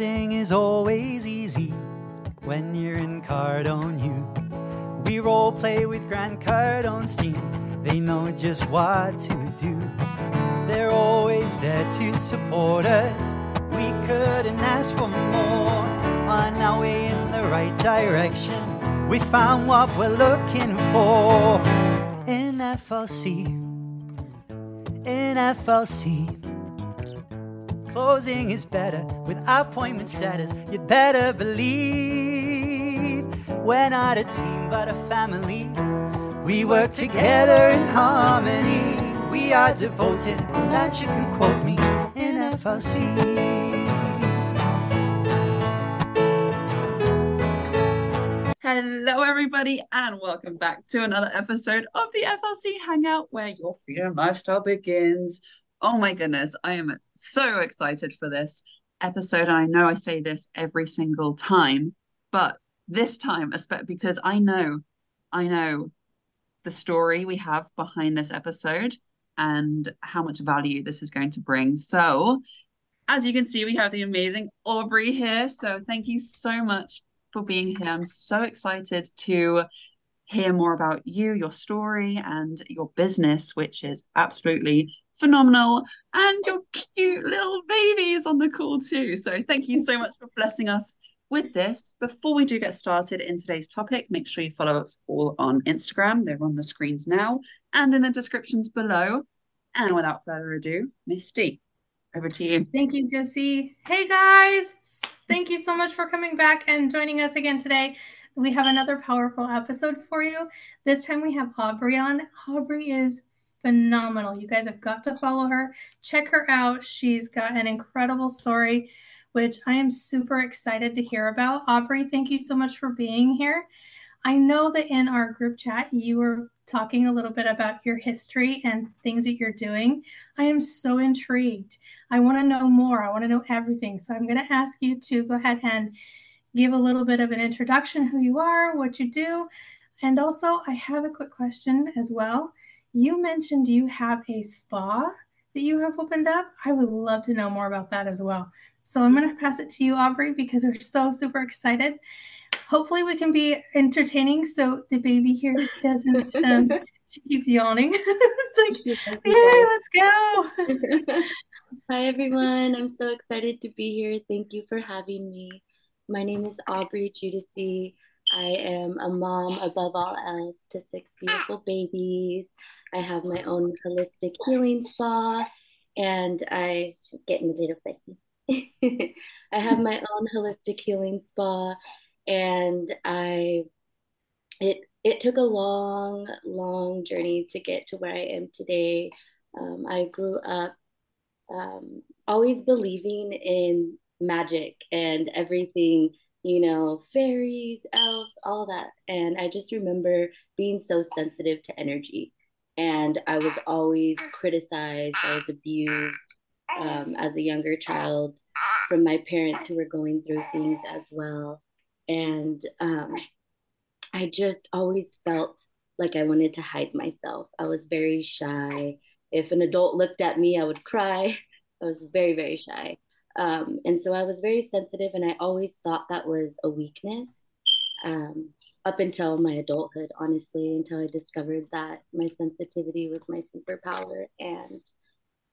Is always easy when you're in Cardone U. We role play with Grant Cardone's team. They know just what to do. They're always there to support us. We couldn't ask for more. On our way in the right direction, we found what we're looking for in FLC. In FLC. Closing is better with appointment setters. You'd better believe we're not a team but a family. We work together in harmony. We are devoted, and that you can quote me in FLC. Hello, everybody, and welcome back to another episode of the FLC Hangout where your freedom lifestyle begins. Oh my goodness, I am so excited for this episode. I know I say this every single time, but this time, especially because I know, I know the story we have behind this episode and how much value this is going to bring. So, as you can see, we have the amazing Aubree here. So, thank you so much for being here. I'm so excited to hear more about you, your story, and your business, which is absolutely phenomenal. And your cute little babies on the call too. So thank you so much for blessing us with this. Before we do get started in today's topic, make sure you follow us all on Instagram. They're on the screens now and in the descriptions below. And without further ado, Misty, over to you. Thank you, Josie. Hey guys, thank you so much for coming back and joining us again today. We have another powerful episode for you. This time we have Aubree on. Aubree is phenomenal. You guys have got to follow her. Check her out. She's got an incredible story, which I am super excited to hear about. Aubree, thank you so much for being here. I know that in our group chat, you were talking a little bit about your history and things that you're doing. I am so intrigued. I want to know more. I want to know everything. So I'm going to ask you to go ahead and give a little bit of an introduction who you are, what you do. And also, I have a quick question as well. You mentioned you have a spa that you have opened up. I would love to know more about that as well. So I'm going to pass it to you, Aubree, because we're so super excited. Hopefully, we can be entertaining so the baby here doesn't. Um, she keeps yawning. it's like, hey, let's go. Hi, everyone. I'm so excited to be here. Thank you for having me. My name is Aubree Judici. I am a mom above all else to six beautiful babies. I have my own holistic healing spa, and I just getting a little fussy. I have my own holistic healing spa, and I it it took a long, long journey to get to where I am today. Um, I grew up um, always believing in magic and everything you know, fairies, elves, all that. And I just remember being so sensitive to energy. And I was always criticized, I was abused um, as a younger child from my parents who were going through things as well. And um, I just always felt like I wanted to hide myself. I was very shy. If an adult looked at me, I would cry. I was very, very shy. Um, and so I was very sensitive, and I always thought that was a weakness um, up until my adulthood, honestly, until I discovered that my sensitivity was my superpower. And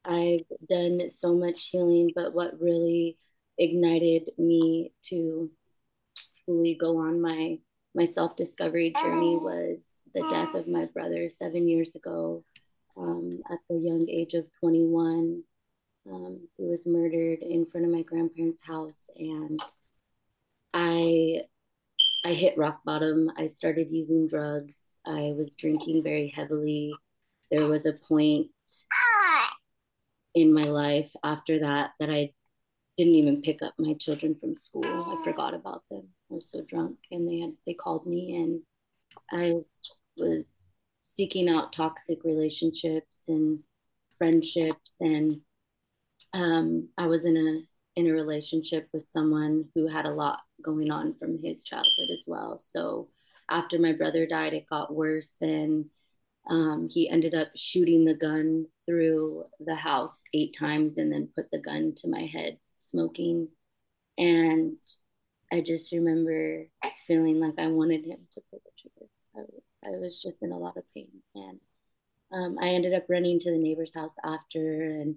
I've done so much healing, but what really ignited me to fully go on my my self discovery journey was the death of my brother seven years ago um, at the young age of 21 um, who was murdered in front of my grandparents' house, and I I hit rock bottom. I started using drugs. I was drinking very heavily. There was a point in my life after that that I didn't even pick up my children from school. I forgot about them. I was so drunk, and they had they called me, and I was seeking out toxic relationships and friendships and um, I was in a in a relationship with someone who had a lot going on from his childhood as well. So after my brother died, it got worse, and um, he ended up shooting the gun through the house eight times, and then put the gun to my head, smoking. And I just remember feeling like I wanted him to pull the trigger. I, I was just in a lot of pain. And um, I ended up running to the neighbor's house after, and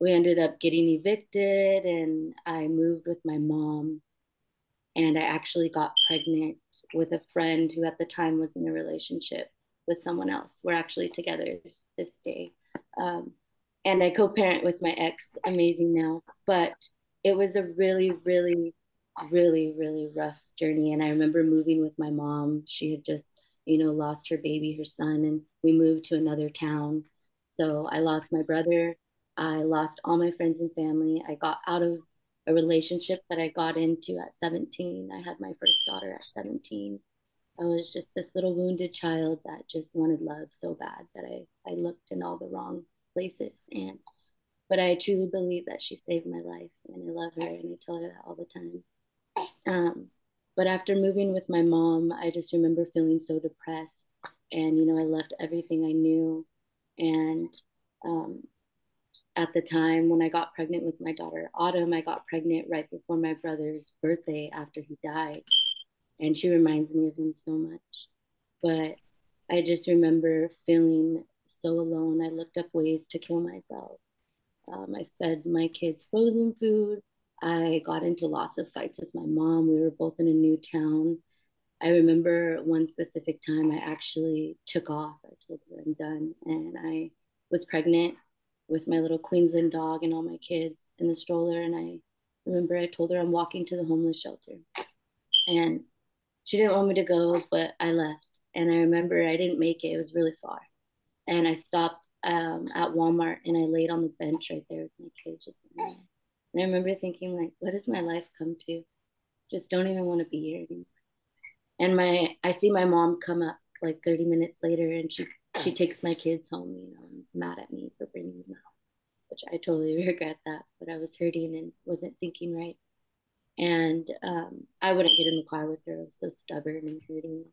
we ended up getting evicted. And I moved with my mom. And I actually got pregnant with a friend who at the time was in a relationship with someone else. We're actually together this day. Um, and I co parent with my ex, amazing now. But it was a really, really, really, really rough journey. And I remember moving with my mom. She had just you know, lost her baby, her son, and we moved to another town. So I lost my brother. I lost all my friends and family. I got out of a relationship that I got into at 17. I had my first daughter at 17. I was just this little wounded child that just wanted love so bad that I, I looked in all the wrong places. And but I truly believe that she saved my life and I love her and I tell her that all the time. Um, but after moving with my mom, I just remember feeling so depressed. And, you know, I left everything I knew. And um, at the time when I got pregnant with my daughter Autumn, I got pregnant right before my brother's birthday after he died. And she reminds me of him so much. But I just remember feeling so alone. I looked up ways to kill myself. Um, I fed my kids frozen food. I got into lots of fights with my mom. We were both in a new town. I remember one specific time I actually took off. I told her I'm done. And I was pregnant with my little Queensland dog and all my kids in the stroller. And I remember I told her I'm walking to the homeless shelter. And she didn't want me to go, but I left. And I remember I didn't make it, it was really far. And I stopped um, at Walmart and I laid on the bench right there with my kids just and I remember thinking, like, what does my life come to? Just don't even want to be here anymore. And my, I see my mom come up like 30 minutes later, and she she takes my kids home. You know, and is mad at me for bringing them out, which I totally regret that. But I was hurting and wasn't thinking right. And um, I wouldn't get in the car with her. I was so stubborn and hurting.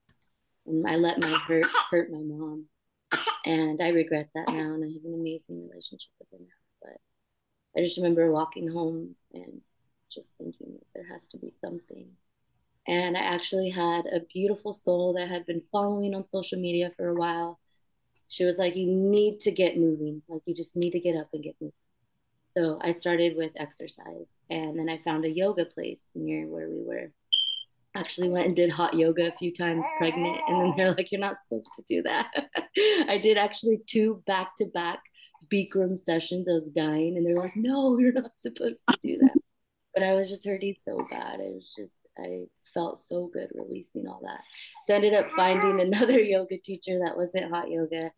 And I let my hurt hurt my mom. And I regret that now. And I have an amazing relationship with her now. But I just remember walking home and just thinking that there has to be something. And I actually had a beautiful soul that had been following on social media for a while. She was like, You need to get moving. Like, you just need to get up and get moving. So I started with exercise. And then I found a yoga place near where we were. Actually, went and did hot yoga a few times pregnant. And then they're like, You're not supposed to do that. I did actually two back to back Bikram sessions. I was dying, and they're like, "No, you're not supposed to do that." but I was just hurting so bad. It was just I felt so good releasing all that. So I ended up finding another yoga teacher that wasn't hot yoga,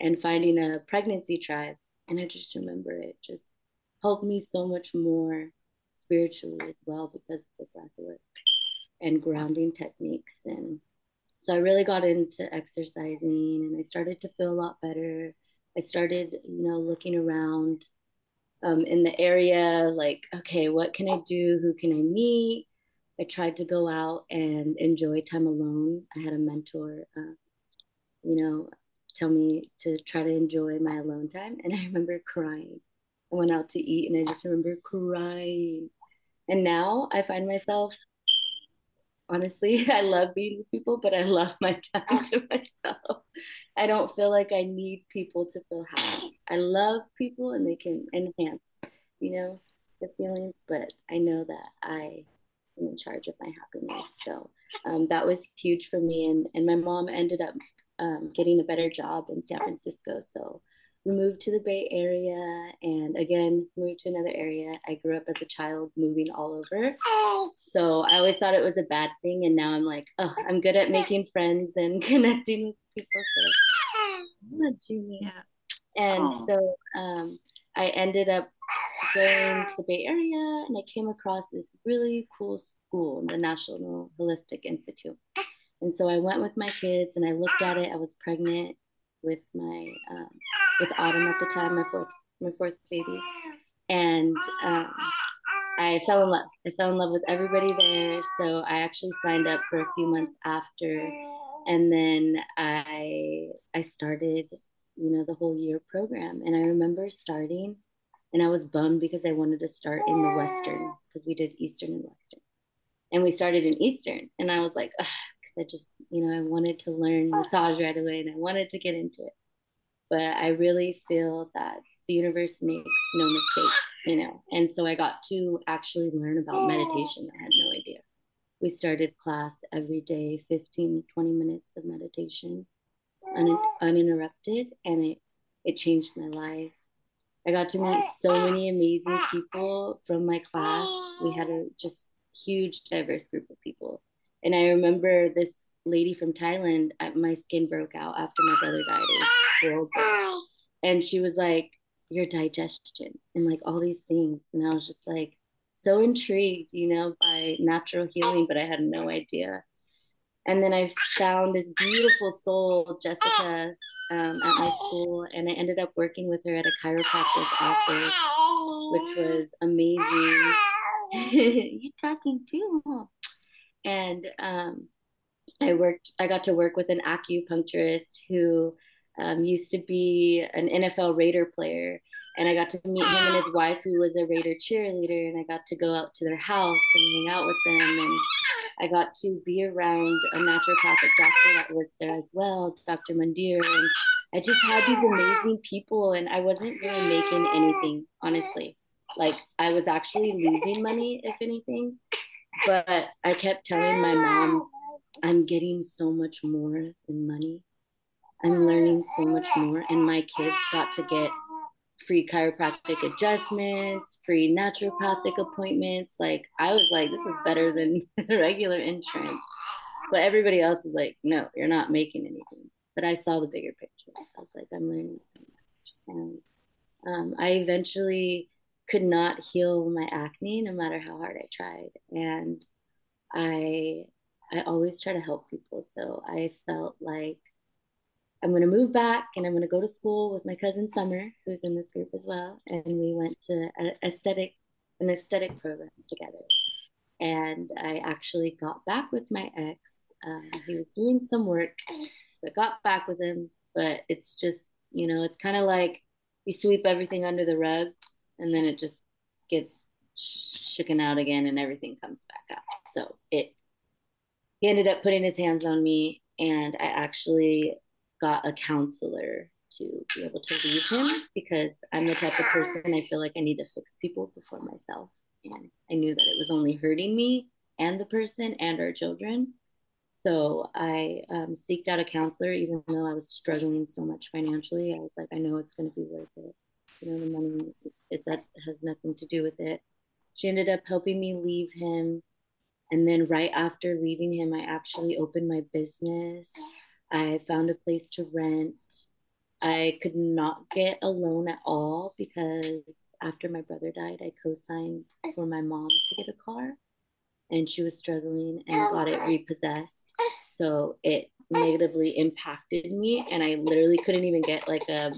and finding a pregnancy tribe. And I just remember it just helped me so much more spiritually as well because of the breath work and grounding techniques and so I really got into exercising and I started to feel a lot better. I started, you know, looking around um, in the area, like, okay, what can I do? Who can I meet? I tried to go out and enjoy time alone. I had a mentor, uh, you know, tell me to try to enjoy my alone time. And I remember crying. I went out to eat and I just remember crying. And now I find myself honestly. I love being with people, but I love my time to myself. I don't feel like I need people to feel happy. I love people and they can enhance, you know, the feelings, but I know that I in charge of my happiness. So um, that was huge for me. And, and my mom ended up um, getting a better job in San Francisco. So we moved to the Bay Area and again moved to another area. I grew up as a child moving all over. So I always thought it was a bad thing. And now I'm like, oh, I'm good at making friends and connecting with people. So. And so um, I ended up going to the Bay Area and I came across this really cool school, the National Holistic Institute. And so I went with my kids and I looked at it. I was pregnant with my um, with Autumn at the time, my fourth my fourth baby, and um, I fell in love. I fell in love with everybody there. So I actually signed up for a few months after, and then I I started, you know, the whole year program. And I remember starting, And I was bummed because I wanted to start in the Western because we did Eastern and Western. And we started in Eastern. And I was like, because I just, you know, I wanted to learn massage right away and I wanted to get into it. But I really feel that the universe makes no mistake, you know. And so I got to actually learn about meditation. I had no idea. We started class every day, 15, 20 minutes of meditation, un- uninterrupted, and it, it changed my life. I got to meet so many amazing people from my class. We had a just huge, diverse group of people. And I remember this lady from Thailand, uh, my skin broke out after my brother died. And she was like, your digestion and like all these things. And I was just like so intrigued, you know, by natural healing, but I had no idea. And then I found this beautiful soul, Jessica, um, at my school, and I ended up working with her at a chiropractor's office, which was amazing. You're talking too? And um, I worked. I got to work with an acupuncturist who um, used to be an NFL Raider player. And I got to meet him and his wife, who was a Raider cheerleader. And I got to go out to their house and hang out with them. And I got to be around a naturopathic doctor that worked there as well, Dr. Mandir. And I just had these amazing people. And I wasn't really making anything, honestly. Like I was actually losing money, if anything. But I kept telling my mom, I'm getting so much more than money I'm learning so much more. And my kids got to get free chiropractic adjustments, free naturopathic appointments. Like I was like, this is better than regular insurance. But everybody else is like, no, you're not making anything. But I saw the bigger picture. I was like, I'm learning so much. And um, I eventually could not heal my acne no matter how hard I tried. And I I always try to help people. So I felt like I'm going to move back and I'm going to go to school with my cousin Summer, who's in this group as well. And we went to a aesthetic, an aesthetic program together. And I actually got back with my ex. Um, he was doing some work. So I got back with him, but it's just, you know, it's kind of like you sweep everything under the rug and then it just gets shaken out again and everything comes back up. So it, he ended up putting his hands on me and I actually got a counselor to be able to leave him because I'm the type of person I feel like I need to fix people before myself. And I knew that it was only hurting me and the person and our children. So I um, seeked out a counselor, even though I was struggling so much financially. I was like, I know it's going to be worth it. You know, the money, it, that has nothing to do with it. She ended up helping me leave him. And then right after leaving him, I actually opened my business. I found a place to rent. I could not get a loan at all because after my brother died, I co signed for my mom to get a car and she was struggling and oh got it repossessed. So it negatively impacted me and I literally couldn't even get like a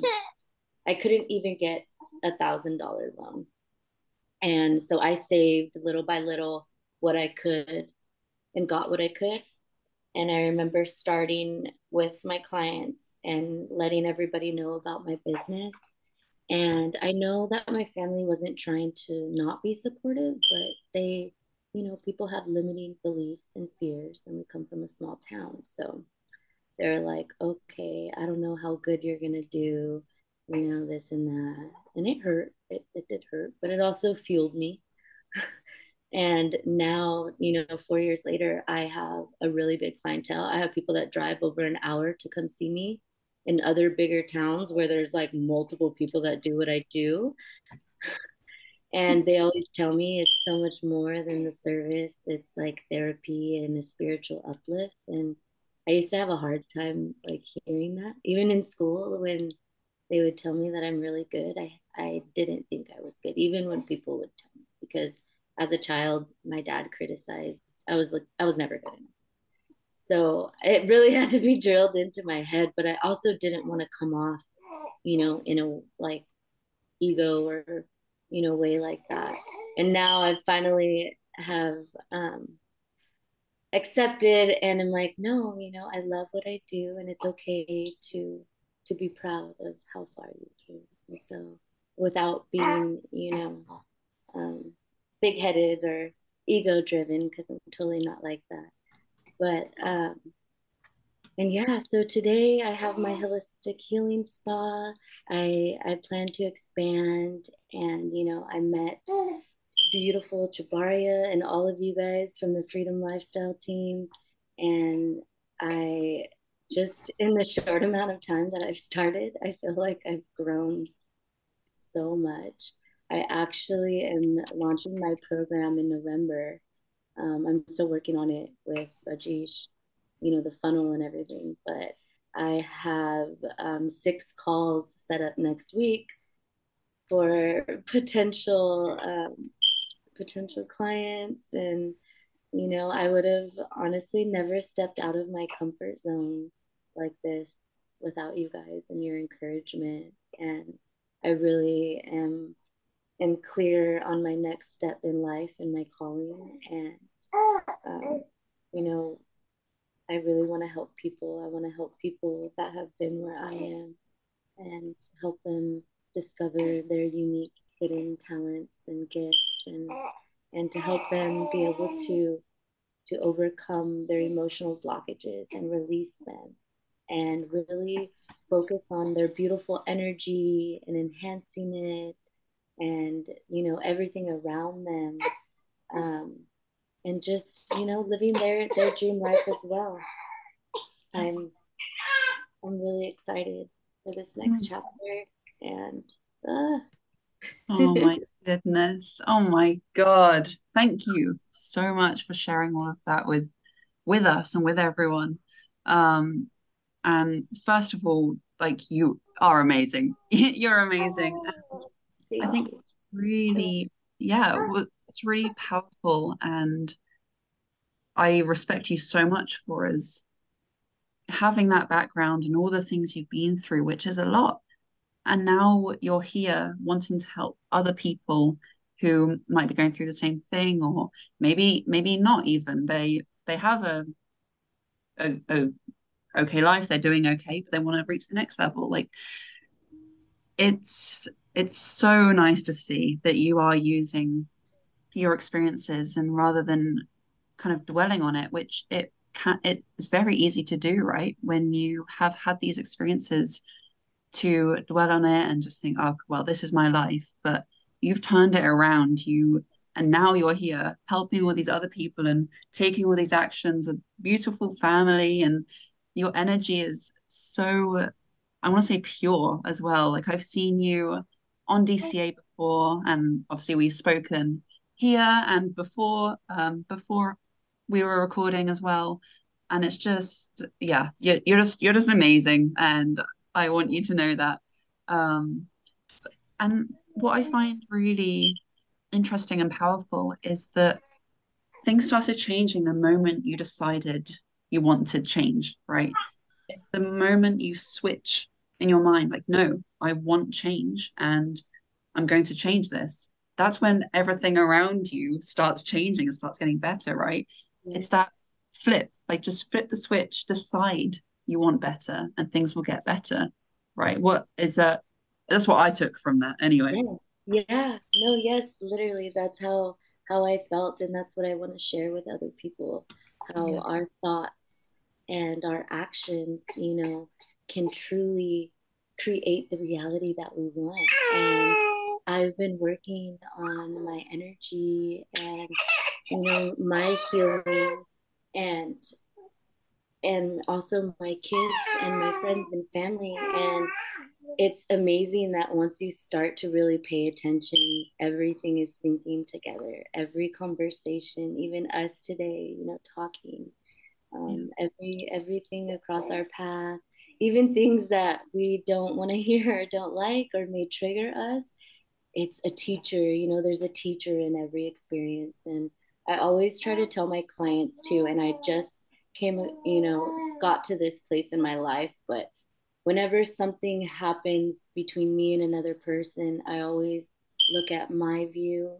I couldn't even get a thousand dollar loan. And so I saved little by little what I could and got what I could. And I remember starting with my clients and letting everybody know about my business. And I know that my family wasn't trying to not be supportive, but they, you know, people have limiting beliefs and fears, and we come from a small town. So they're like, okay, I don't know how good you're going to do, you know, this and that. And it hurt. It, it did hurt, but it also fueled me. And now, you know, four years later, I have a really big clientele. I have people that drive over an hour to come see me in other bigger towns where there's like multiple people that do what I do. And they always tell me it's so much more than the service. It's like therapy and a spiritual uplift. And I used to have a hard time like hearing that. Even in school, when they would tell me that I'm really good, I, I didn't think I was good, even when people would tell me because as a child, my dad criticized. I was like, I was never good enough. So it really had to be drilled into my head, but I also didn't want to come off, you know, in a like ego or, you know, way like that. And now I finally have um, accepted and I'm like, no, you know, I love what I do and it's okay to to be proud of how far you came. And so without being, you know, um, big headed or ego driven, because I'm totally not like that. But, um, and yeah, so today I have my holistic healing spa. I I plan to expand, and you know, I met beautiful Jabaria and all of you guys from the Freedom Lifestyle team, and I just in the short amount of time that I've started, I feel like I've grown so much. I actually am launching my program in November. Um, I'm still working on it with Rajesh, you know, the funnel and everything, but I have um, six calls set up next week for potential um, potential clients and you know i would have honestly never stepped out of my comfort zone like this without you guys and your encouragement and i really am am clear on my next step in life and my calling. And um, you know i really want to help people. I want to help people that have been where i am and help them discover their unique hidden talents and gifts and and to help them be able to to overcome their emotional blockages and release them and really focus on their beautiful energy and enhancing it and you know everything around them um, and just you know living their their dream life as well i'm i'm really excited for this next mm. chapter and uh, oh my goodness. Oh my God. Thank you so much for sharing all of that with with us and with everyone. Um and first of all, like you are amazing. You're amazing. Oh, I think it's really yeah, it's really powerful and I respect you so much for us having that background and all the things you've been through, which is a lot. And now you're here wanting to help other people who might be going through the same thing or maybe maybe not even. They they have a a, a okay life they're doing okay but they want to reach the next level. Like it's it's so nice to see that you are using your experiences and rather than kind of dwelling on it which it can it's very easy to do right when you have had these experiences to dwell on it and just think, oh, well, this is my life. But you've turned it around. You and now you're here helping all these other people and taking all these actions with beautiful family and your energy is so I want to say pure as well. Like I've seen you on DCA before, and obviously we've spoken here and before um, before we were recording as well. And it's just yeah, you're, you're just you're just amazing, and I want you to know that. Um, and what I find really interesting and powerful is that things started changing the moment you decided you wanted change, right? It's the moment you switch in your mind, like, no, I want change and I'm going to change this. That's when everything around you starts changing and starts getting better, right? Yeah. It's that flip, like just flip the switch, decide you want better and things will get better right what is that that's what i took from that anyway yeah, yeah. no yes literally that's how how i felt and that's what i want to share with other people how yeah. our thoughts and our actions you know can truly create the reality that we want. And i've been working on my energy and you know my healing and and also my kids and my friends and family. And it's amazing that once you start to really pay attention everything is syncing together. Every conversation even us today you know talking um, every everything across our path even things that we don't want to hear or don't like or may trigger us it's a teacher you know there's a teacher in every experience and i always try to tell my clients too and i just came, you know, got to this place in my life. But whenever something happens between me and another person, I always look at my view,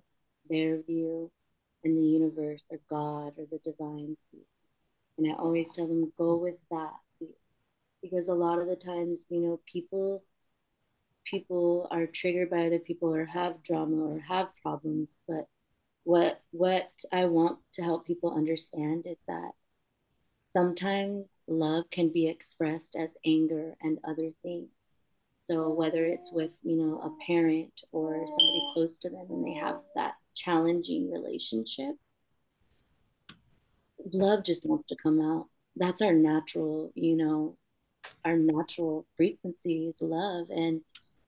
their view, and the universe or God or the divine view. And I always tell them, go with that. Because a lot of the times, you know, people people are triggered by other people or have drama or have problems, but what what I want to help people understand is that sometimes love can be expressed as anger and other things. So whether it's with, you know, a parent or somebody close to them and they have that challenging relationship, love just wants to come out. That's our natural, you know, our natural frequency is love. And,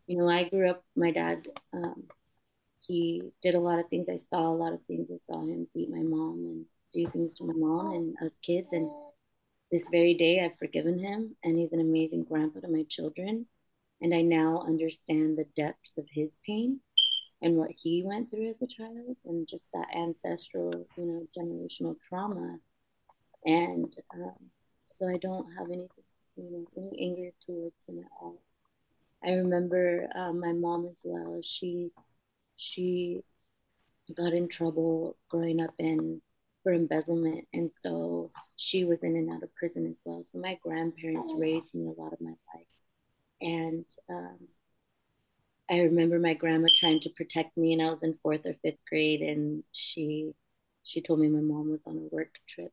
you know, I grew up, my dad, um, he did a lot of things. I saw a lot of things. I saw him beat my mom and do things to my mom and us kids. And this very day, I've forgiven him, and he's an amazing grandpa to my children. And I now understand the depths of his pain and what he went through as a child, and just that ancestral, you know, generational trauma. And um, so I don't have anything, you know, any anger towards him at all. I remember um, my mom as well. She she got in trouble growing up in for embezzlement. And so she was in and out of prison as well. So my grandparents raised me a lot of my life. And um, I remember my grandma trying to protect me, and I was in fourth or fifth grade, and she she told me my mom was on a work trip,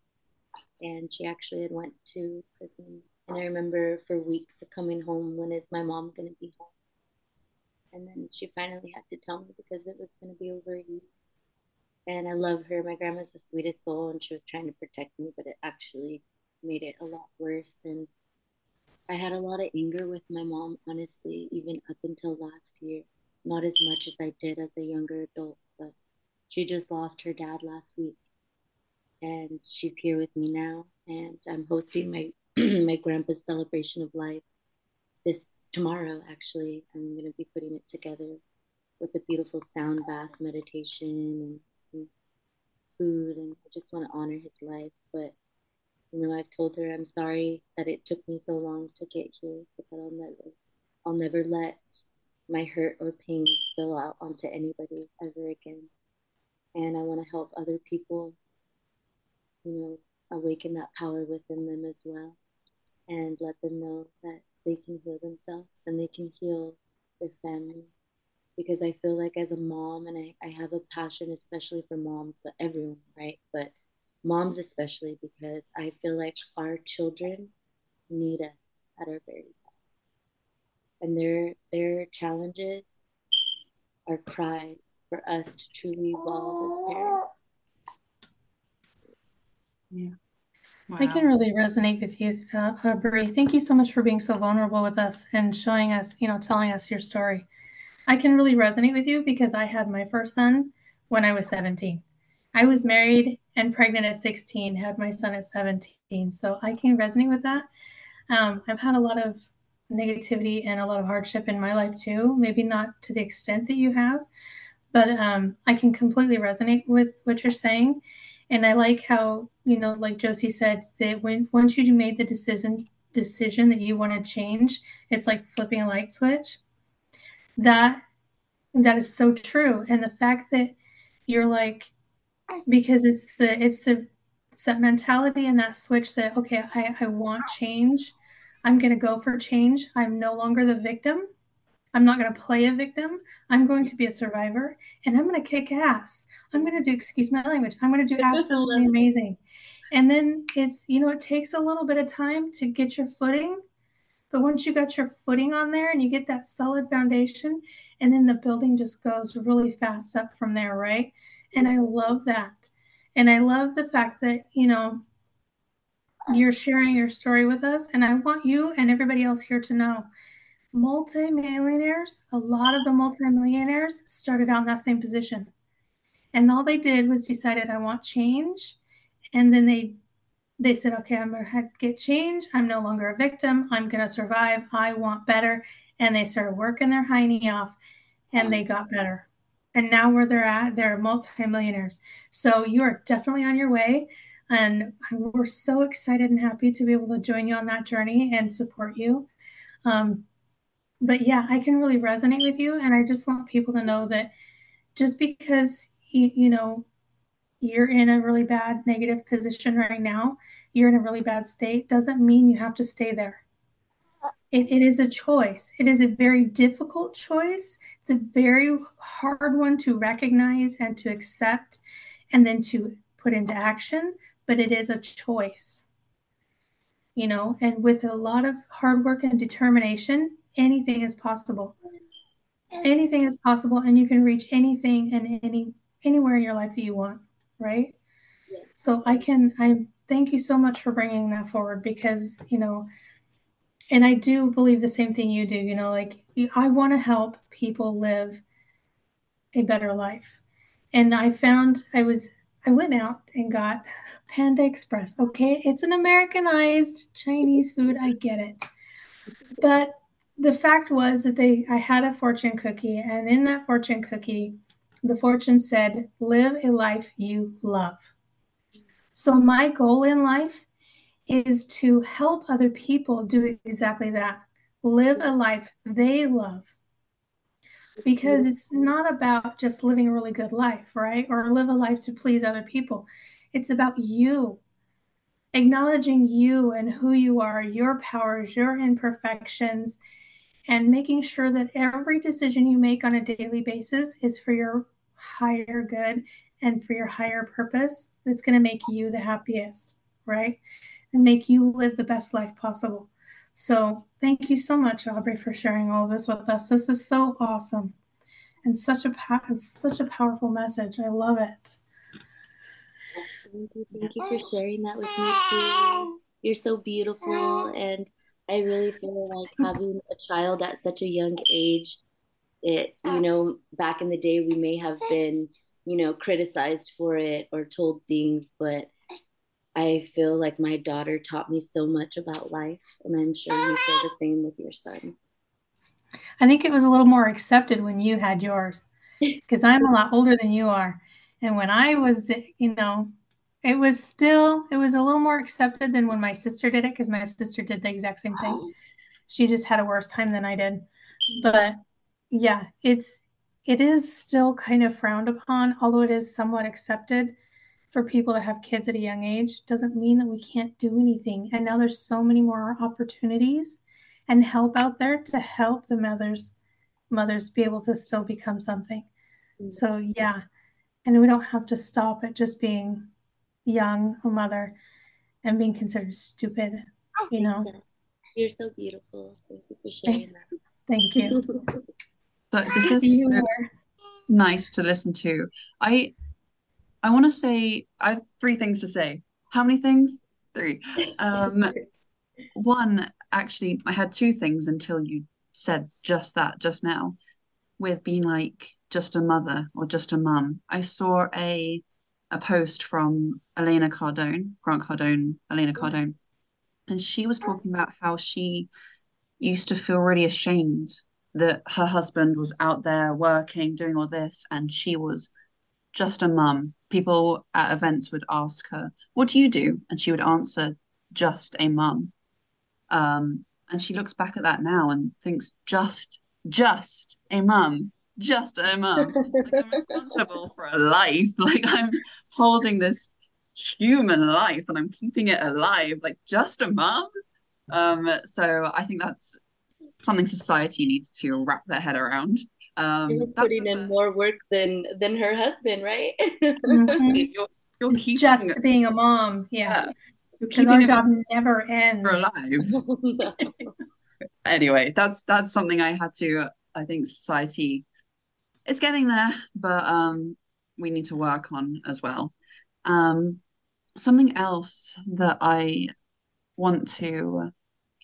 and she actually had went to prison. And I remember for weeks coming home, when is my mom gonna be home? And then she finally had to tell me because it was gonna be over a year and I love her. My grandma's the sweetest soul, and she was trying to protect me, but it actually made it a lot worse. And I had a lot of anger with my mom, honestly, even up until last year. Not as much as I did as a younger adult, but she just lost her dad last week, and she's here with me now. And I'm hosting my my grandpa's celebration of life this tomorrow. Actually, I'm gonna be putting it together with a beautiful sound bath meditation and food and I just want to honor his life. But you know, I've told her I'm sorry that it took me so long to get here, but I'll never I'll never let my hurt or pain spill out onto anybody ever again. And I want to help other people, you know, awaken that power within them as well and let them know that they can heal themselves and they can heal their family because I feel like as a mom, and I, I have a passion, especially for moms, but everyone, right? But moms, especially, because I feel like our children need us at our very best. And their, their challenges are cries for us to truly evolve as parents. Yeah. Wow. I can really resonate with you, uh, Aubree. Thank you so much for being so vulnerable with us and showing us, you know, telling us your story. I can really resonate with you because I had my first son when I was 17. I was married and pregnant at 16, had my son at 17. So I can resonate with that. Um, I've had a lot of negativity and a lot of hardship in my life too. Maybe not to the extent that you have, but um, I can completely resonate with what you're saying. And I like how, you know, like Josie said, that when once you made the decision decision that you want to change, it's like flipping a light switch. That that is so true. And the fact that you're like because it's the it's the set mentality and that switch that okay i, I want change. I'm going to go for change. I'm no longer the victim i'm not going to play a victim i'm going to be a survivor and i'm going to kick ass i'm going to do excuse my language i'm going to do absolutely amazing and then it's you know it takes a little bit of time to get your footing but once you got your footing on there and you get that solid foundation, and then the building just goes really fast up from there, right? And I love that. And I love the fact that, you know, you're sharing your story with us. And I want you and everybody else here to know multimillionaires, a lot of the multimillionaires started out in that same position. And all they did was decided, I want change. And then they they said, okay, I'm going to get change. I'm no longer a victim. I'm going to survive. I want better. And they started working their hiney off and they got better. And now where they're at, they're multimillionaires. So you are definitely on your way. And we're so excited and happy to be able to join you on that journey and support you. Um, but yeah, I can really resonate with you. And I just want people to know that just because, you, you know, you're in a really bad negative position right now, you're in a really bad state, doesn't mean you have to stay there. it, it is a choice. It is a very difficult choice. It's a very hard one to recognize and to accept and then to put into action, but it is a choice. You know, and with a lot of hard work and determination, anything is possible. Anything is possible, and you can reach anything and any anywhere in your life that you want, right? Yeah. So I can I thank you so much for bringing that forward because you know and I do believe the same thing you do. You know, like I want to help people live a better life. And I found I was, I went out and got Panda Express. Okay. It's an Americanized Chinese food. I get it. But the fact was that they, I had a fortune cookie. And in that fortune cookie, the fortune said, live a life you love. So my goal in life is to help other people do exactly that live a life they love because it's not about just living a really good life right or live a life to please other people it's about you acknowledging you and who you are your powers your imperfections and making sure that every decision you make on a daily basis is for your higher good and for your higher purpose that's going to make you the happiest right and make you live the best life possible. So, thank you so much, Aubree, for sharing all this with us. This is so awesome and such a such a powerful message. I love it. Thank you, thank you for sharing that with me too. You're so beautiful, and I really feel like having a child at such a young age. It, you know, back in the day, we may have been, you know, criticized for it or told things, but I feel like my daughter taught me so much about life, and I'm sure you feel the same with your son. I think it was a little more accepted when you had yours because I'm a lot older than you are. And when I was, you know, it was still, it was a little more accepted than when my sister did it because my sister did the exact same thing. She just had a worse time than I did. But yeah, it's, it is still kind of frowned upon, although it is somewhat accepted for people to have kids at a young age doesn't mean that we can't do anything. And now there's so many more opportunities and help out there to help the mothers mothers be able to still become something. Mm-hmm. So yeah. And we don't have to stop at just being young, a mother, and being considered stupid, you know. You're so beautiful. Thank you for sharing that. Thank you. but this is so nice to listen to. I I want to say I have three things to say. How many things? Three. Um, one, actually, I had two things until you said just that just now, with being like just a mother or just a mum. I saw a a post from Elena Cardone, Grant Cardone, Elena Cardone, and she was talking about how she used to feel really ashamed that her husband was out there working, doing all this, and she was just a mum. People at events would ask her, What do you do? And she would answer, Just a mum. Um, and she looks back at that now and thinks, Just, just a mum, just a mum. Like, I'm responsible for a life. Like I'm holding this human life and I'm keeping it alive, like just a mum. Um, so I think that's something society needs to wrap their head around. Um, she was putting in more work than than her husband, right? mm-hmm. you're, you're keeping, just being a mom, yeah. Because our job never ends. alive. anyway, that's that's something I had to. I think society is getting there, but um, we need to work on as well. Um, something else that I want to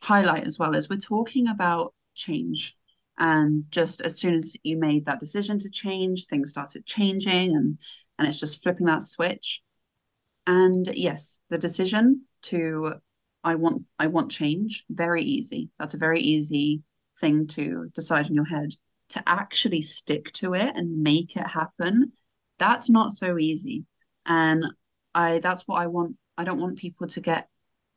highlight as well is we're talking about change. And just as soon as you made that decision to change things started changing and and it's just flipping that switch. And yes the decision to i want i want change very easy. That's a very easy thing to decide in your head to actually stick to it and make it happen that's not so easy. And i that's what i want i don't want people to get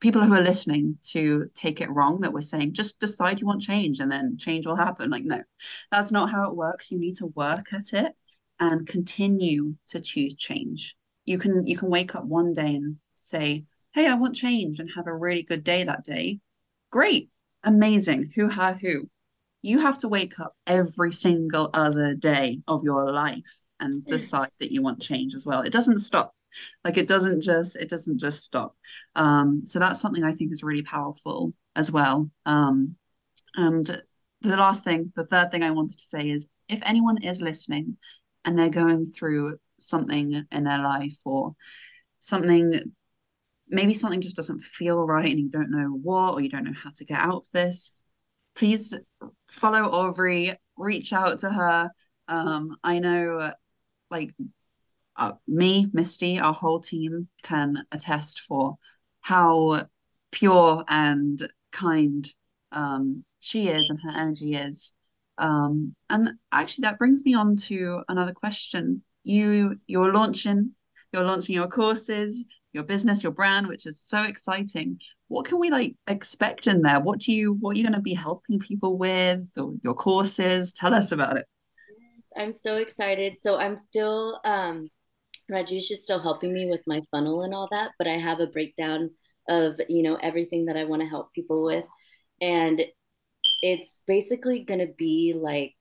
people who are listening to take it wrong that we're saying just decide you want change and then change will happen. Like no that's not how it works. You need to work at it and continue to choose change. You can you can wake up one day and say hey i want change and have a really good day that day. Great. Amazing. Who, her, who. You have to wake up every single other day of your life and decide that you want change as well. It doesn't stop. Like it doesn't just it doesn't just stop. Um, so that's something I think is really powerful as well. Um, and the last thing, the third thing I wanted to say is if anyone is listening and they're going through something in their life or something maybe something just doesn't feel right and you don't know what or you don't know how to get out of this please follow Aubree reach out to her. Um, i know like uh, me misty our whole team can attest for how pure and kind um, she is and her energy is. Um, and actually that brings me on to another question. You you're launching you're launching your courses your business your brand which is so exciting. What can we like expect in there? What do you what are you going to be helping people with or your courses? Tell us about it. I'm so excited. So i'm still um rajesh is still helping me with my funnel and all that but i have a breakdown of you know everything that i want to help people with. And it's basically going to be like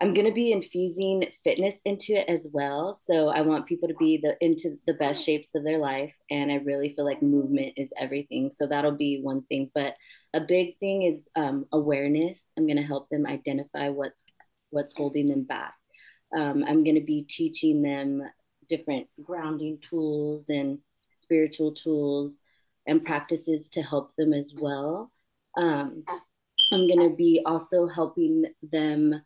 I'm going to be infusing fitness into it as well. So I want people to be the into the best shapes of their life and I really feel like movement is everything. So that'll be one thing, but a big thing is um, awareness. I'm going to help them identify what's what's holding them back. Um, I'm going to be teaching them different grounding tools and spiritual tools and practices to help them as well. Um, I'm going to be also helping them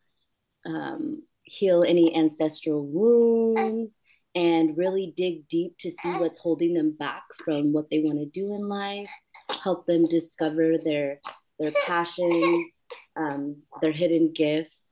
um, heal any ancestral wounds and really dig deep to see what's holding them back from what they want to do in life help them discover their their passions um, their hidden gifts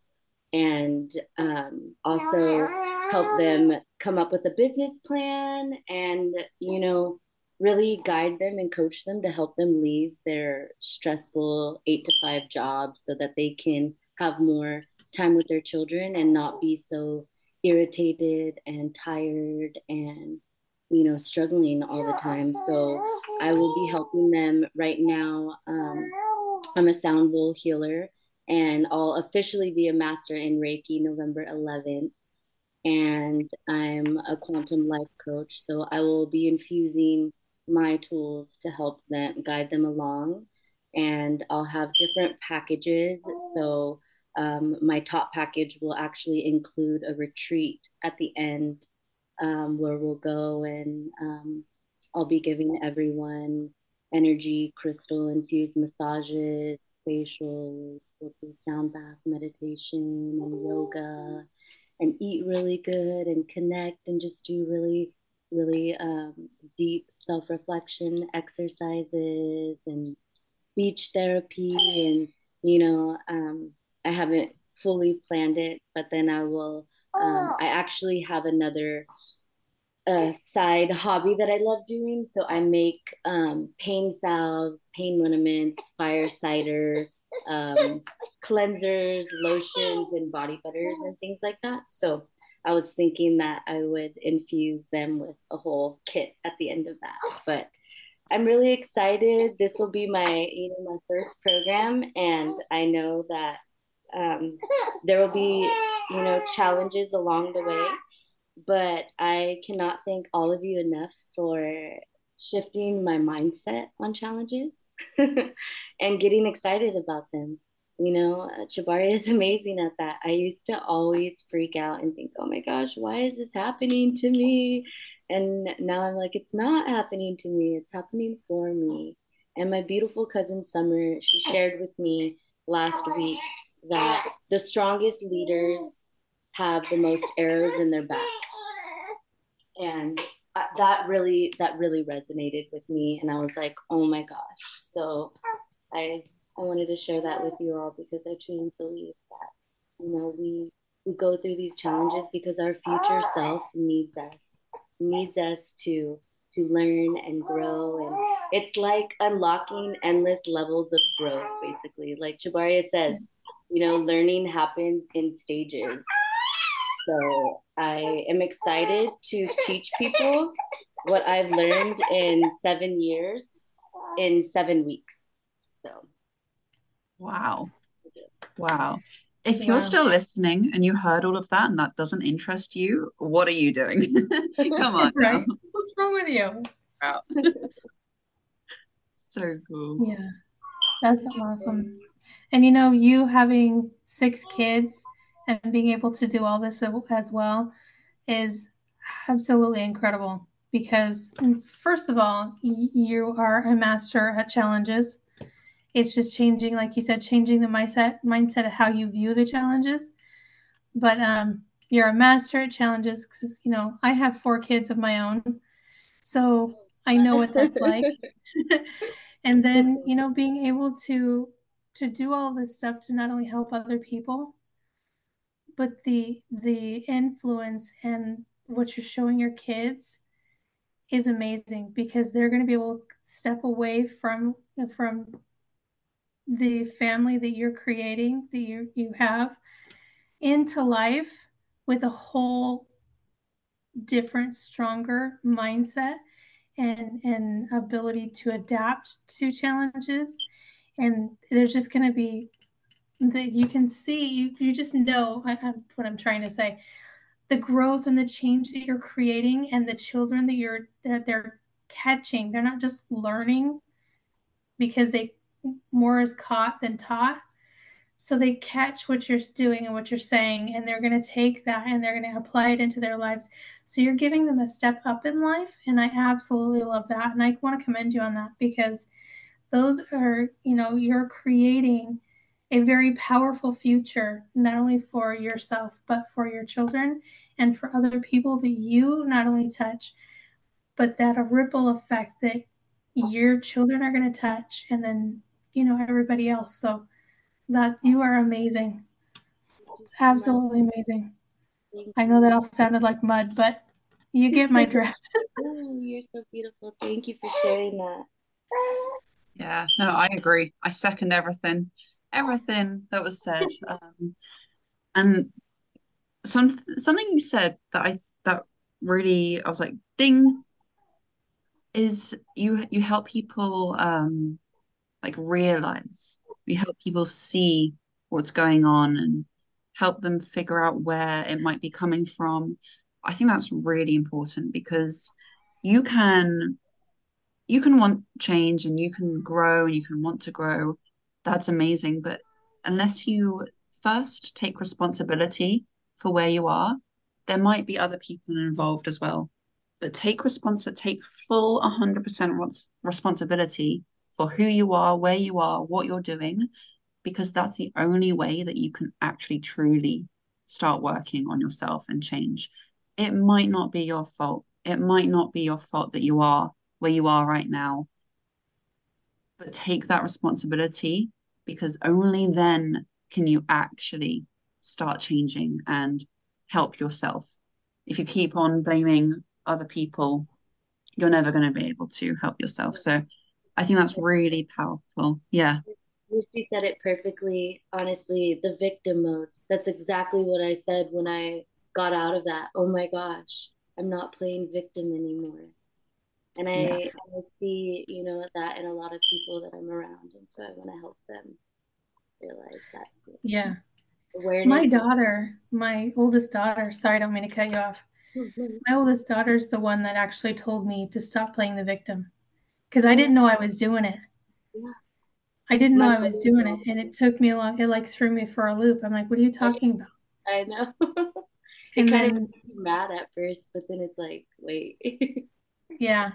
and um, also help them come up with a business plan and you know really guide them and coach them to help them leave their stressful eight to five jobs so that they can have more time with their children and not be so irritated and tired and you know struggling all the time. So i will be helping them right now. Um, i'm a sound bowl healer and i'll officially be a master in reiki november 11th and i'm a quantum life coach so i will be infusing my tools to help them guide them along. And i'll have different packages. So um, my top package will actually include a retreat at the end um, where we'll go and um, I'll be giving everyone energy crystal infused massages, facials, we'll do sound bath meditation and yoga and eat really good and connect and just do really, really um, deep self reflection exercises and beach therapy and, you know, um, I haven't fully planned it, but then I will. Um, I actually have another uh, side hobby that I love doing. So I make um, pain salves, pain liniments, fire cider, um, cleansers, lotions, and body butters and things like that. So I was thinking that I would infuse them with a whole kit at the end of that. But I'm really excited. This will be my you know my first program, and I know that um, there will be, you know, challenges along the way, but I cannot thank all of you enough for shifting my mindset on challenges and getting excited about them. You know, Chibari is amazing at that. I used to always freak out and think, oh my gosh, why is this happening to me? And now I'm like, it's not happening to me, it's happening for me. And my beautiful cousin Summer, she shared with me last week that the strongest leaders have the most arrows in their back. And uh, that really that really resonated with me and i was like oh my gosh. So i i wanted to share that with you all because i truly believe that you know we we go through these challenges because our future self needs us needs us to to learn and grow and it's like unlocking endless levels of growth basically. Like chabaria says you know, learning happens in stages. So I am excited to teach people what I've learned in seven years in seven weeks. So Wow. Wow. If you're Wow. still listening and you heard all of that and that doesn't interest you, what are you doing? Come on. Right? What's wrong with you? Wow. So cool. Yeah, that's awesome. And you know, you having six kids and being able to do all this as well is absolutely incredible because, first of all, you are a master at challenges. It's just changing, like you said, changing the mindset mindset of how you view the challenges. But um, you're a master at challenges because you know I have four kids of my own, so I know what that's like. and then you know being able to to do all this stuff to not only help other people but the the influence and what you're showing your kids is amazing because they're going to be able to step away from from the family that you're creating that you you have into life with a whole different stronger mindset and and ability to adapt to challenges and there's just going to be that you can see you, you just know I, I, what i'm trying to say. The growth and the change that you're creating and the children that you're that they're catching they're not just learning because they more is caught than taught. So they catch what you're doing and what you're saying and they're going to take that and they're going to apply it into their lives. So you're giving them a step up in life and i absolutely love that and i want to commend you on that because those are you know you're creating a very powerful future not only for yourself but for your children and for other people that you not only touch but that a ripple effect that your children are going to touch and then you know everybody else. So that you are amazing. It's absolutely amazing. I know that all sounded like mud but you get my drift. Oh, you're so beautiful. Thank you for sharing that Yeah, no, I agree. I second everything, everything that was said. Um, and some something you said that I that really I was like, ding, is you you help people um like realize, you help people see what's going on and help them figure out where it might be coming from. I think that's really important because you can you can want change and you can grow and you can want to grow. That's amazing. But unless you first take responsibility for where you are, there might be other people involved as well. But take response, take full 100% responsibility for who you are, where you are, what you're doing, because that's the only way that you can actually truly start working on yourself and change. It might not be your fault. It might not be your fault that you are where you are right now. But take that responsibility because only then can you actually start changing and help yourself. If you keep on blaming other people, you're never going to be able to help yourself. So I think that's really powerful. Yeah. Lucy said it perfectly. Honestly, the victim mode. That's exactly what I said when I got out of that. Oh my gosh, I'm not playing victim anymore. And I, yeah. I see, you know, that in a lot of people that I'm around. And so I want to help them realize that. Yeah. Awareness my daughter, my oldest daughter, sorry, I don't mean to cut you off. Mm-hmm. My oldest daughter is the one that actually told me to stop playing the victim because I didn't oh. know I was doing it. Yeah. I didn't know I was doing it. And it took me a long, it like threw me for a loop. I'm like, what are you talking about? I know. it and kind then, of makes you mad at first, but then it's like, wait. yeah.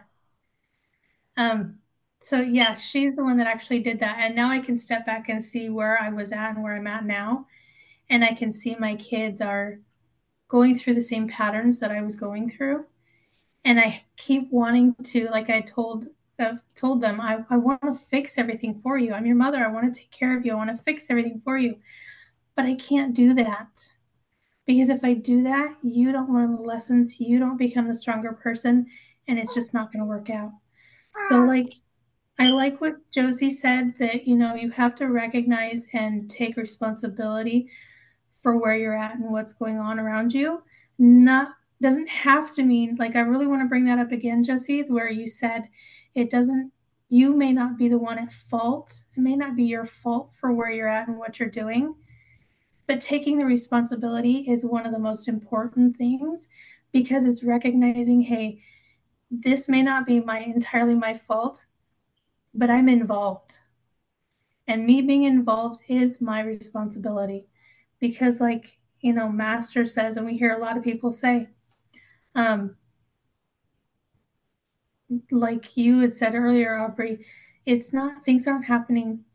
Um, so yeah, she's the one that actually did that. And now I can step back and see where I was at and where I'm at now. And I can see my kids are going through the same patterns that I was going through. And I keep wanting to, like I told uh, told them, I, I want to fix everything for you. I'm your mother. I want to take care of you. I want to fix everything for you. But I can't do that. Because if I do that, you don't learn the lessons, you don't become the stronger person, and it's just not going to work out. So, like, I like what Josie said that, you know, you have to recognize and take responsibility for where you're at and what's going on around you. Not doesn't have to mean like I really want to bring that up again, Josie, where you said it doesn't you may not be the one at fault. It may not be your fault for where you're at and what you're doing. But taking the responsibility is one of the most important things because it's recognizing, hey, this may not be my entirely my fault, but I'm involved. And me being involved is my responsibility. Because, like, you know, Master says, and we hear a lot of people say, um, like you had said earlier, Aubree, it's not, things aren't happening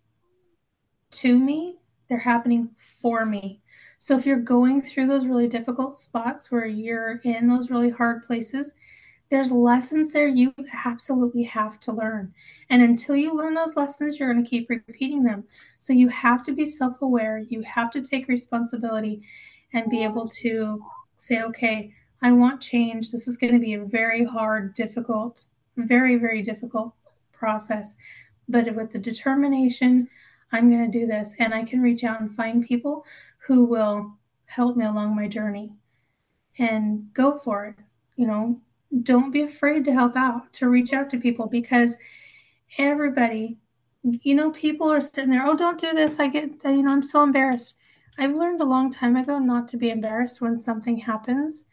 to me, they're happening for me. So if you're going through those really difficult spots where you're in those really hard places, there's lessons there you absolutely have to learn. And until you learn those lessons, you're going to keep repeating them. So you have to be self aware, you have to take responsibility and be able to say, okay, I want change. This is going to be a very hard, difficult, very, very difficult process. But with the determination, I'm going to do this. And I can reach out and find people who will help me along my journey and go for it. You know, don't be afraid to help out, to reach out to people because everybody, you know, people are sitting there, oh, don't do this. I get, you know, I'm so embarrassed. I've learned a long time ago not to be embarrassed when something happens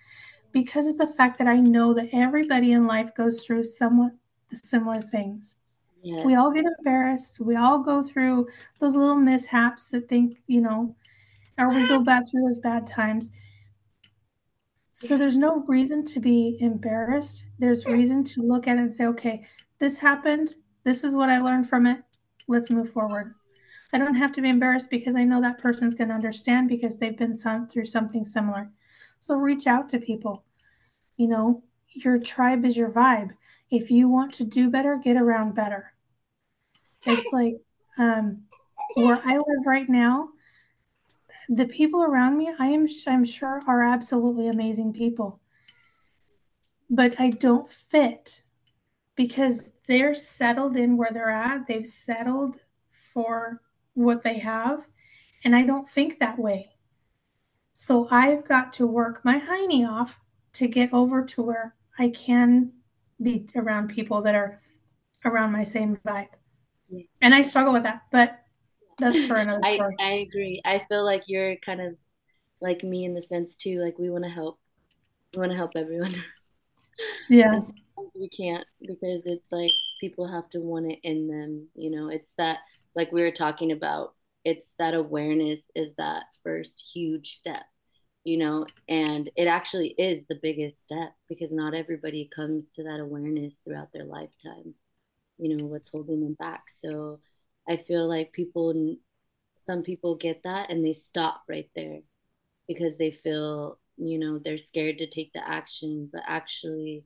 because of the fact that I know that everybody in life goes through somewhat similar things. Yes. We all get embarrassed. We all go through those little mishaps that think, you know, or we go back through those bad times. So there's no reason to be embarrassed. There's reason to look at it and say, okay, this happened. This is what I learned from it. Let's move forward. I don't have to be embarrassed because I know that person's going to understand because they've been some, through something similar. So reach out to people. You know, your tribe is your vibe. If you want to do better, get around better. It's like um, where I live right now, the people around me, I am I'm sure are absolutely amazing people. But I don't fit because they're settled in where they're at. They've settled for what they have, and I don't think that way. So I've got to work my hiney off to get over to where I can be around people that are around my same vibe and I struggle with that, but that's for another I, I agree. I feel like you're kind of like me in the sense too, like we want to help. We want to help everyone. Yeah. we can't because it's like people have to want it in them, you know. It's that like we were talking about, it's that awareness is that first huge step, you know, and it actually is the biggest step because not everybody comes to that awareness throughout their lifetime you know what's holding them back so i feel like people some people get that and they stop right there because they feel you know they're scared to take the action but actually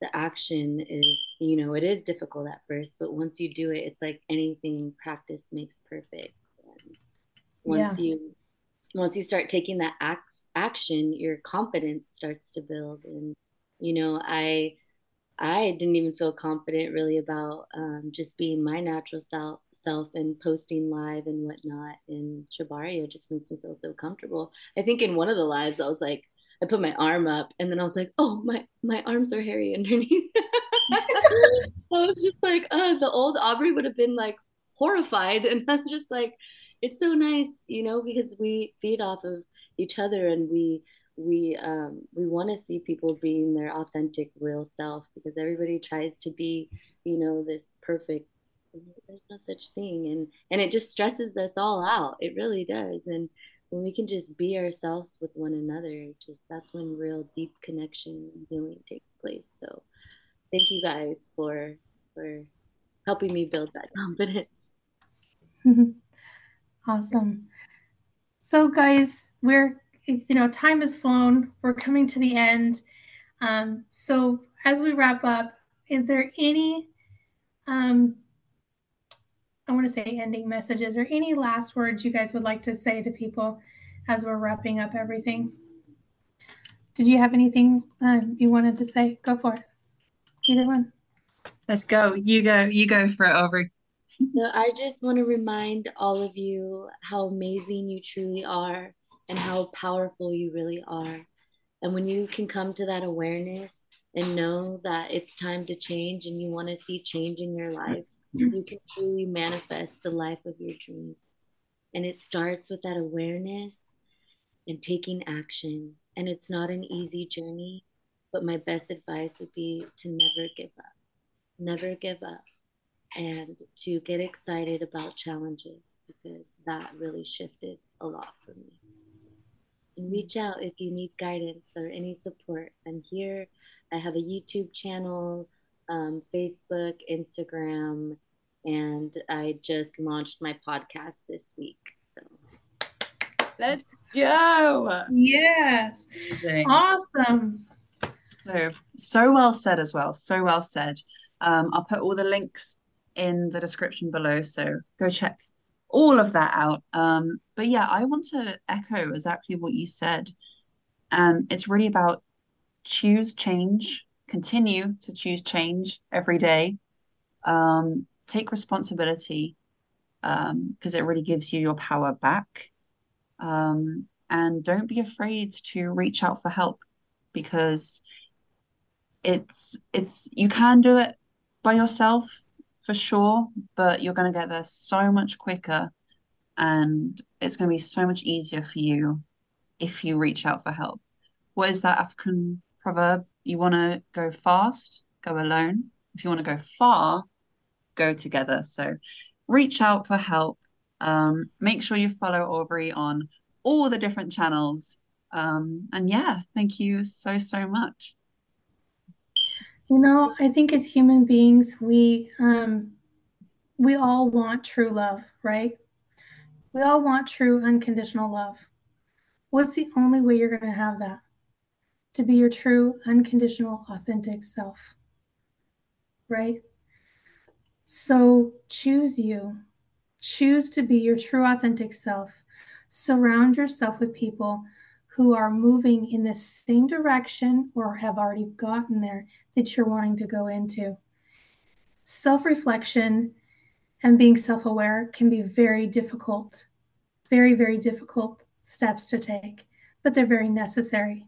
the action is you know it is difficult at first but once you do it it's like anything practice makes perfect and once yeah. you once you start taking that act, action your confidence starts to build and you know i I didn't even feel confident really about um, just being my natural self, self and posting live and whatnot. And Shabaria just makes me feel so comfortable. I think in one of the lives, I was like, I put my arm up, and then I was like, oh, my my arms are hairy underneath. I was just like, oh, the old Aubree would have been like horrified, and I'm just like, it's so nice, you know, because we feed off of each other and we we um, we want to see people being their authentic real self because everybody tries to be you know this perfect there's no such thing. And and it just stresses us all out. It really does. And when we can just be ourselves with one another just that's when real deep connection and healing takes place. So thank you guys for for helping me build that confidence. Awesome. So guys we're you know, time has flown. We're coming to the end. Um, so as we wrap up, is there any, um, I want to say ending messages or any last words you guys would like to say to people as we're wrapping up everything? Did you have anything um, you wanted to say? Go for it. Either one. Let's go. You go. You go for it, Aubree. So I just want to remind all of you how amazing you truly are and how powerful you really are. And when you can come to that awareness and know that it's time to change and you want to see change in your life, you can truly manifest the life of your dreams. And it starts with that awareness and taking action. And it's not an easy journey, but my best advice would be to never give up. Never give up and to get excited about challenges because that really shifted a lot for me. And reach out if you need guidance or any support. I'm here. I have a YouTube channel, um, Facebook, Instagram, and I just launched my podcast this week. So let's go. Yes. Amazing. Awesome. So, so well said as well. So well said. Um, I'll put all the links in the description below. So go check all of that out. Um, but yeah, I want to echo exactly what you said. And it's really about choose change, continue to choose change every day. Um, take responsibility because um, it really gives you your power back. Um, and don't be afraid to reach out for help because it's it's you can do it by yourself for sure, but you're going to get there so much quicker and it's going to be so much easier for you if you reach out for help. What is that African proverb? You want to go fast, go alone. If you want to go far, go together. So reach out for help. Um, make sure you follow Aubree on all the different channels. Um, and yeah, thank you so, so much. You know, I think as human beings, we um, we all want true love, right? We all want true unconditional love. What's the only way you're going to have that? To be your true, unconditional, authentic self, right? So choose you. Choose to be your true, authentic self. Surround yourself with people who are moving in the same direction or have already gotten there that you're wanting to go into. Self reflection and being self aware can be very difficult, very, very difficult steps to take, but they're very necessary.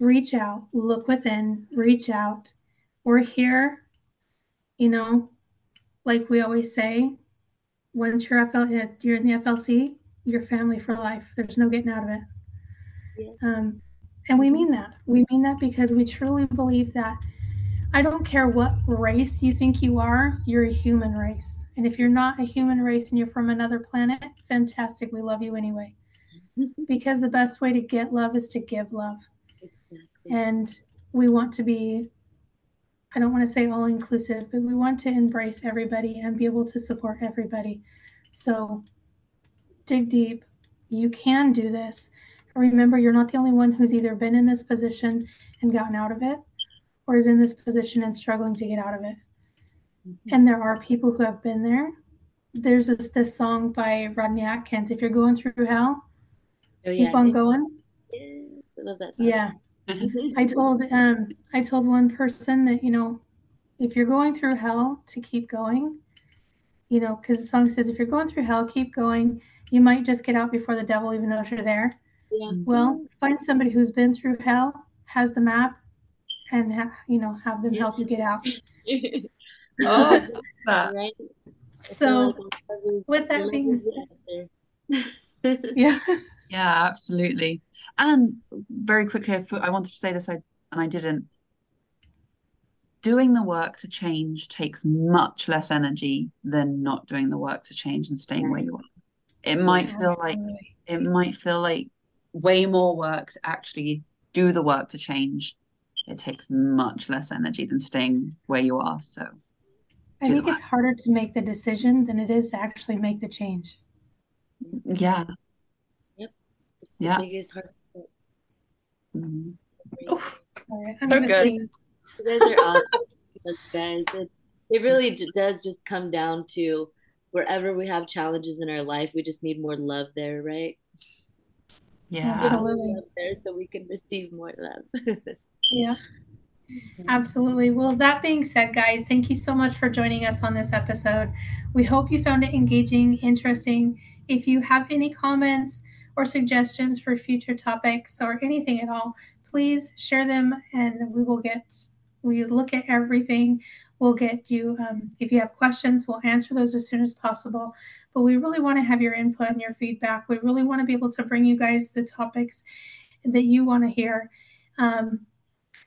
Reach out, look within, reach out. We're here, you know, like we always say, once you're, FL, you're in the FLC, you're family for life. There's no getting out of it. Um, and we mean that. We mean that because we truly believe that I don't care what race you think you are, you're a human race. And if you're not a human race and you're from another planet, fantastic. We love you anyway. because the best way to get love is to give love. Exactly. And we want to be, I don't want to say all inclusive, but we want to embrace everybody and be able to support everybody. So dig deep. You can do this. Remember, you're not the only one who's either been in this position and gotten out of it, or is in this position and struggling to get out of it. Mm-hmm. And there are people who have been there. There's this, this song by Rodney Atkins. If you're going through hell, oh, keep yeah. on going. Yes, I love that song. Yeah. I told um I told one person that, you know, if you're going through hell to keep going, you know, because the song says if you're going through hell, keep going. You might just get out before the devil even knows you're there. Yeah. Well, uh, find somebody who's been through hell, has the map, and ha- you know have them help you get out. oh, right. So, with that being said, yeah, yeah, absolutely. And very quickly, I wanted to say this, and I didn't. Doing the work to change takes much less energy than not doing the work to change and staying where you are. It might feel like it might feel like way more work to actually do the work to change. It takes much less energy than staying where you are. So I think it's harder to make the decision than it is to actually make the change. Yeah. Yep. It's yeah. biggest hardest step. Mm-hmm. Sorry. I'm so good. You guys are awesome. guys. It's, it really does just come down to wherever we have challenges in our life, we just need more love there, right? Yeah, absolutely. There so we can receive more love. yeah. Absolutely. Well, that being said, guys, thank you so much for joining us on this episode. We hope you found it engaging, interesting. If you have any comments or suggestions for future topics or anything at all, please share them and we will get we look at everything. We'll get you um, if you have questions we'll answer those as soon as possible. But we really want to have your input and your feedback. We really want to be able to bring you guys the topics that you want to hear. Um,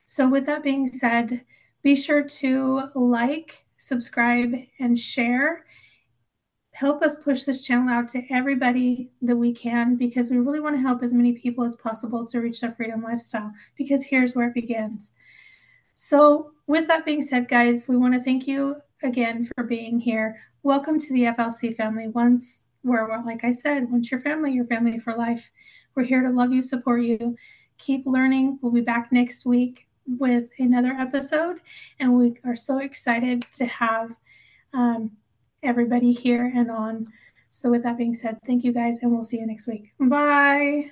so with that being said be sure to like subscribe and share. Help us push this channel out to everybody that we can because we really want to help as many people as possible to reach their freedom lifestyle because here's where it begins so, with that being said, guys, we want to thank you again for being here. Welcome to the FLC family. Once we're, like I said, once your family, your family for life. We're here to love you, support you, keep learning. We'll be back next week with another episode, and we are so excited to have um, everybody here and on. So, with that being said, thank you guys, and we'll see you next week. Bye.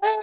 Bye.